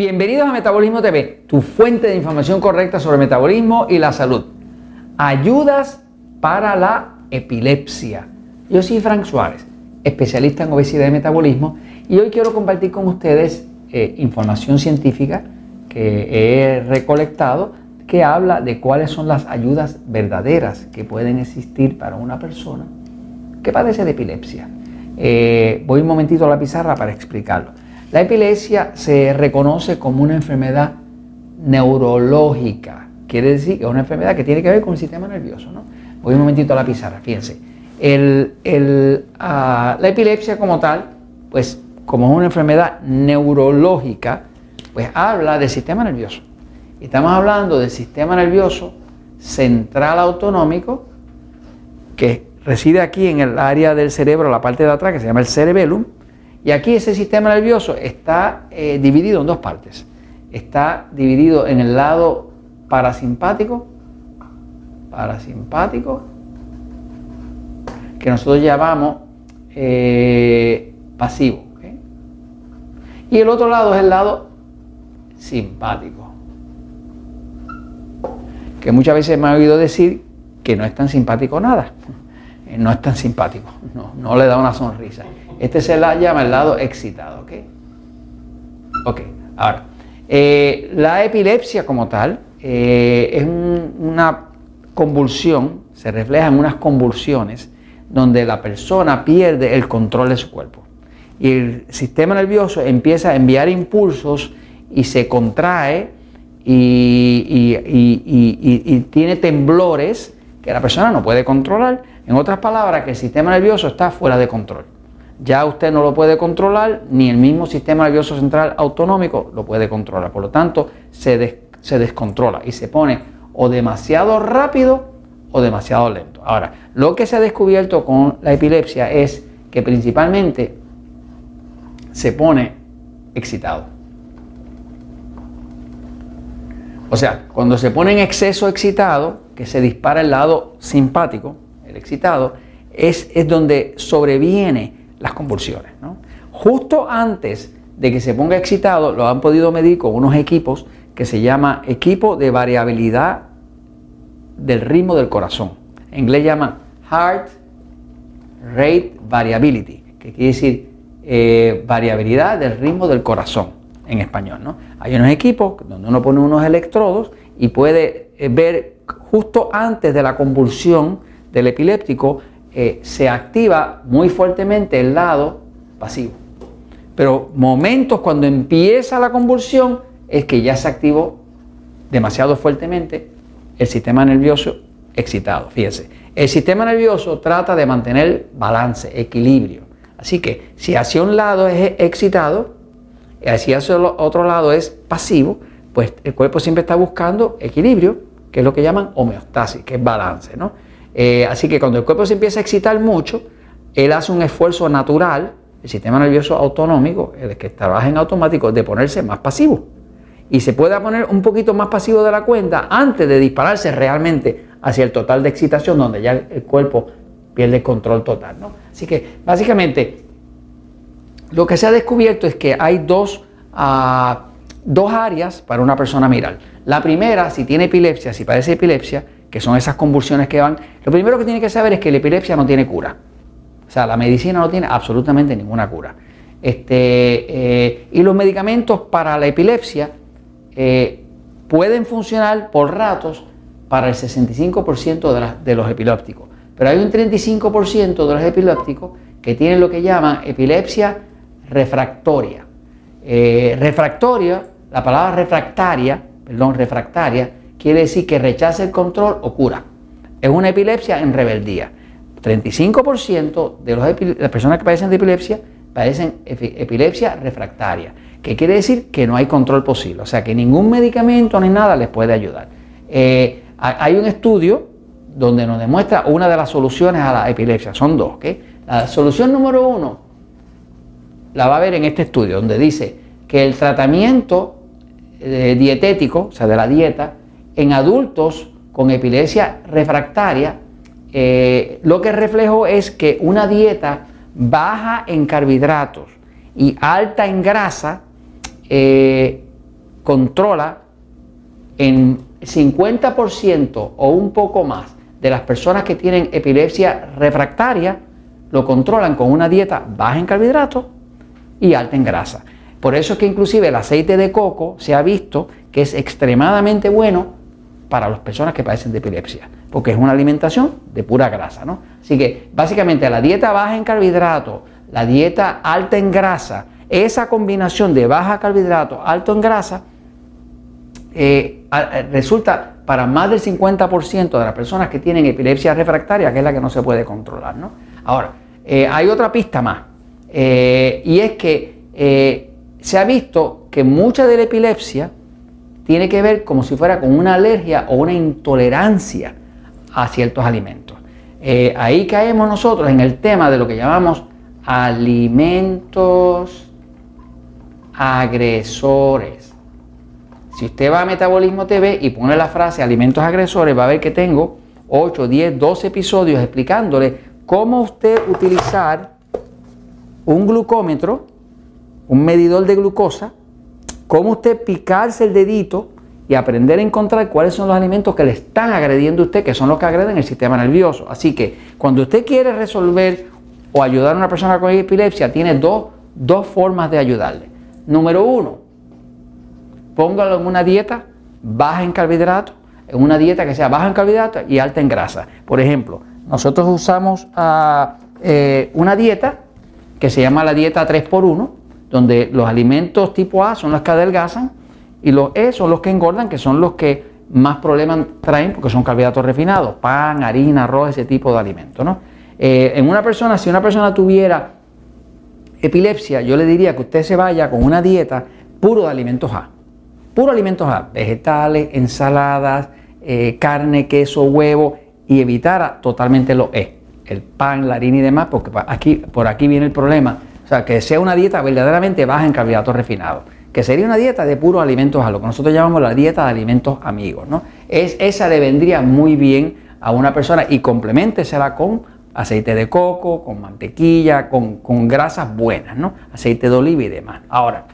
Bienvenidos a Metabolismo TV, tu fuente de información correcta sobre metabolismo y la salud. Ayudas para la epilepsia. Yo soy Frank Suárez, especialista en obesidad y metabolismo, y hoy quiero compartir con ustedes eh, información científica que he recolectado que habla de cuáles son las ayudas verdaderas que pueden existir para una persona que padece de epilepsia. Eh, voy un momentito a la pizarra para explicarlo. La epilepsia se reconoce como una enfermedad neurológica, quiere decir que es una enfermedad que tiene que ver con el sistema nervioso. ¿no? Voy un momentito a la pizarra, fíjense. Ah, la epilepsia como tal, pues como es una enfermedad neurológica, pues habla del sistema nervioso. Estamos hablando del sistema nervioso central autonómico que reside aquí en el área del cerebro, la parte de atrás, que se llama el cerebellum, y aquí ese sistema nervioso está eh, dividido en dos partes. Está dividido en el lado parasimpático, parasimpático, que nosotros llamamos eh, pasivo. Y el otro lado es el lado simpático. Que muchas veces me ha oído decir que no es tan simpático nada. No es tan simpático, no, no le da una sonrisa. Este se la llama el lado excitado, ¿ok? Ok, ahora, eh, la epilepsia como tal eh, es una convulsión, se refleja en unas convulsiones donde la persona pierde el control de su cuerpo. Y el sistema nervioso empieza a enviar impulsos y se contrae y tiene temblores que la persona no puede controlar. En otras palabras, que el sistema nervioso está fuera de control ya usted no lo puede controlar, ni el mismo sistema nervioso central autonómico lo puede controlar. Por lo tanto, se, se descontrola y se pone o demasiado rápido o demasiado lento. Ahora, lo que se ha descubierto con la epilepsia es que principalmente se pone excitado. O sea, cuando se pone en exceso excitado, que se dispara el lado simpático, el excitado, es, es donde sobreviene las convulsiones. Justo antes de que se ponga excitado, lo han podido medir con unos equipos que se llama equipo de variabilidad del ritmo del corazón. En inglés llama Heart Rate Variability, que quiere decir eh, variabilidad del ritmo del corazón en español. ¿no? Hay unos equipos donde uno pone unos electrodos y puede eh, ver justo antes de la convulsión del epiléptico eh, se activa muy fuertemente el lado pasivo. Pero momentos cuando empieza la convulsión es que ya se activó demasiado fuertemente el sistema nervioso excitado. Fíjense, el sistema nervioso trata de mantener balance, equilibrio. Así que si hacia un lado es excitado y hacia el otro lado es pasivo, pues el cuerpo siempre está buscando equilibrio, que es lo que llaman homeostasis, que es balance, ¿no? Eh, así que cuando el cuerpo se empieza a excitar mucho, él hace un esfuerzo natural, el sistema nervioso autonómico, el que trabaja en automático, de ponerse más pasivo. Y se puede poner un poquito más pasivo de la cuenta antes de dispararse realmente hacia el total de excitación, donde ya el cuerpo pierde el control total. Así que básicamente lo que se ha descubierto es que hay dos, ah, dos áreas para una persona mirar. La primera, si tiene epilepsia, si padece epilepsia, que son esas convulsiones que van, lo primero que tiene que saber es que la epilepsia no tiene cura. O sea, la medicina no tiene absolutamente ninguna cura. Este, eh, y los medicamentos para la epilepsia eh, pueden funcionar por ratos para el 65% de, de, los epilépticos. Pero hay un 35% de los epilépticos que tienen lo que llaman epilepsia refractoria. Eh, refractoria, la palabra refractaria, perdón, refractaria, quiere decir que rechaza el control o cura. Es una epilepsia en rebeldía. 35% de las personas que padecen de epilepsia padecen epilepsia refractaria, que quiere decir que no hay control posible, o sea que ningún medicamento ni nada les puede ayudar. Eh, hay un estudio donde nos demuestra una de las soluciones a la epilepsia, son dos. La solución número uno la va a ver en este estudio, donde dice que el tratamiento eh, dietético, o sea, de la dieta, en adultos con epilepsia refractaria, eh, lo que reflejo es que una dieta baja en carbohidratos y alta en grasa eh, controla en 50% o un poco más de las personas que tienen epilepsia refractaria, lo controlan con una dieta baja en carbohidratos y alta en grasa. Por eso es que inclusive el aceite de coco se ha visto que es extremadamente bueno para las personas que padecen de epilepsia, porque es una alimentación de pura grasa, ¿no? Así que básicamente la dieta baja en carbohidratos, la dieta alta en grasa, esa combinación de baja carbohidratos, alto en grasa, eh, resulta para más del 50% de las personas que tienen epilepsia refractaria, que es la que no se puede controlar, ¿no? Ahora, eh, hay otra pista más, eh, y es que se ha visto que mucha de la epilepsia tiene que ver como si fuera con una alergia o una intolerancia a ciertos alimentos. Eh, ahí caemos nosotros en el tema de lo que llamamos alimentos agresores. Si usted va a Metabolismo TV y pone la frase alimentos agresores, va a ver que tengo 8, 10, 12 episodios explicándole cómo usted utilizar un glucómetro, un medidor de glucosa, cómo usted picarse el dedito y aprender a encontrar cuáles son los alimentos que le están agrediendo a usted, que son los que agreden el sistema nervioso. Así que cuando usted quiere resolver o ayudar a una persona con epilepsia, tiene dos, dos formas de ayudarle. Número uno, póngalo en una dieta baja en carbohidratos, en una dieta que sea baja en carbohidratos y alta en grasa. Por ejemplo, nosotros usamos ah, eh, una dieta que se llama la dieta 3x1, donde los alimentos tipo A son los que adelgazan y los E son los que engordan, que son los que más problemas traen porque son carbohidratos refinados, pan, harina, arroz, ese tipo de alimentos. ¿no? Eh, en una persona, si una persona tuviera epilepsia, yo le diría que usted se vaya con una dieta puro de alimentos A. Puro alimentos A, vegetales, ensaladas, eh, carne, queso, huevo y evitara totalmente los E, el pan, la harina y demás, porque aquí, por aquí viene el problema sea, que sea una dieta verdaderamente baja en carbohidratos refinados, que sería una dieta de puros alimentos a lo que nosotros llamamos la dieta de alimentos amigos, ¿no? Es, esa le vendría muy bien a una persona y complementesela con aceite de coco, con mantequilla, con, grasas buenas, ¿no? Aceite de oliva y demás. Ahora,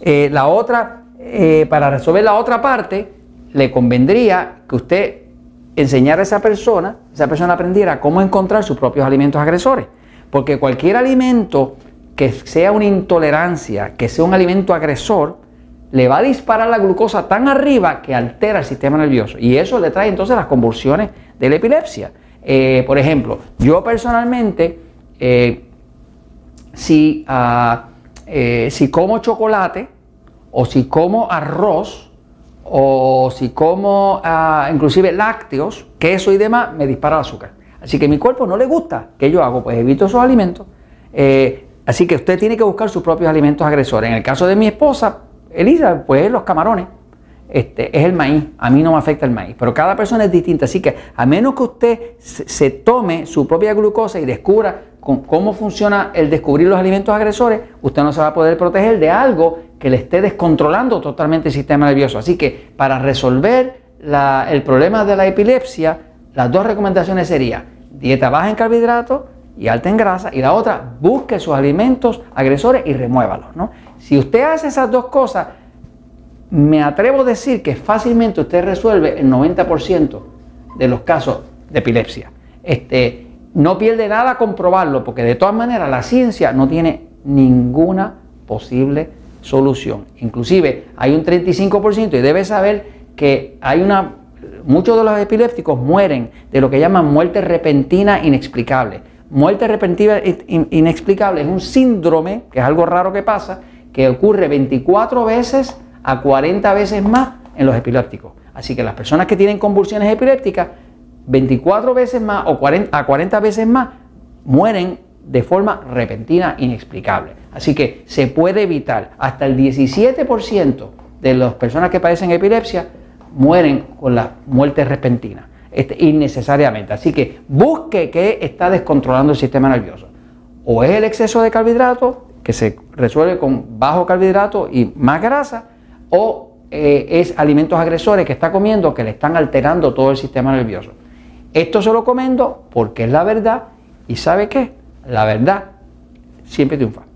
eh, la otra, eh, para resolver la otra parte, le convendría que usted enseñara a esa persona, esa persona aprendiera cómo encontrar sus propios alimentos agresores. Porque cualquier alimento que sea una intolerancia, que sea un alimento agresor, le va a disparar la glucosa tan arriba que altera el sistema nervioso. Y eso le trae entonces las convulsiones de la epilepsia. Eh, por ejemplo, yo personalmente, eh, si, ah, eh, si como chocolate o si como arroz o si como ah, inclusive lácteos, queso y demás, me dispara el azúcar. Así que mi cuerpo no le gusta. ¿Qué yo hago? Pues evito esos alimentos. Así que usted tiene que buscar sus propios alimentos agresores. En el caso de mi esposa, Elisa, pues los camarones. Este, es el maíz. A mí no me afecta el maíz. Pero cada persona es distinta. Así que a menos que usted se tome su propia glucosa y descubra cómo funciona el descubrir los alimentos agresores, usted no se va a poder proteger de algo que le esté descontrolando totalmente el sistema nervioso. Así que para resolver el problema de la epilepsia, las dos recomendaciones serían dieta baja en carbohidratos y alta en grasa, y la otra, busque sus alimentos agresores y remuévalos. ¿no? Si usted hace esas dos cosas, me atrevo a decir que fácilmente usted resuelve el 90% de los casos de epilepsia. Este, no pierde nada comprobarlo, porque de todas maneras la ciencia no tiene ninguna posible solución. Inclusive hay un 35% y debe saber que hay una muchos de los epilépticos mueren de lo que llaman muerte repentina inexplicable. Muerte repentina inexplicable es un síndrome, que es algo raro que pasa, que ocurre 24 veces a 40 veces más en los epilépticos. Así que las personas que tienen convulsiones epilépticas, 24 veces más o 40, a 40 veces más, mueren de forma repentina inexplicable. Así que se puede evitar hasta el 17% de las personas que padecen epilepsia mueren con la muerte repentina. Este, innecesariamente. Así que busque que está descontrolando el sistema nervioso. O es el exceso de carbohidratos, que se resuelve con bajo carbohidrato y más grasa, o eh, es alimentos agresores que está comiendo que le están alterando todo el sistema nervioso. Esto se lo comento porque es la verdad y ¿sabe qué? La verdad siempre triunfa.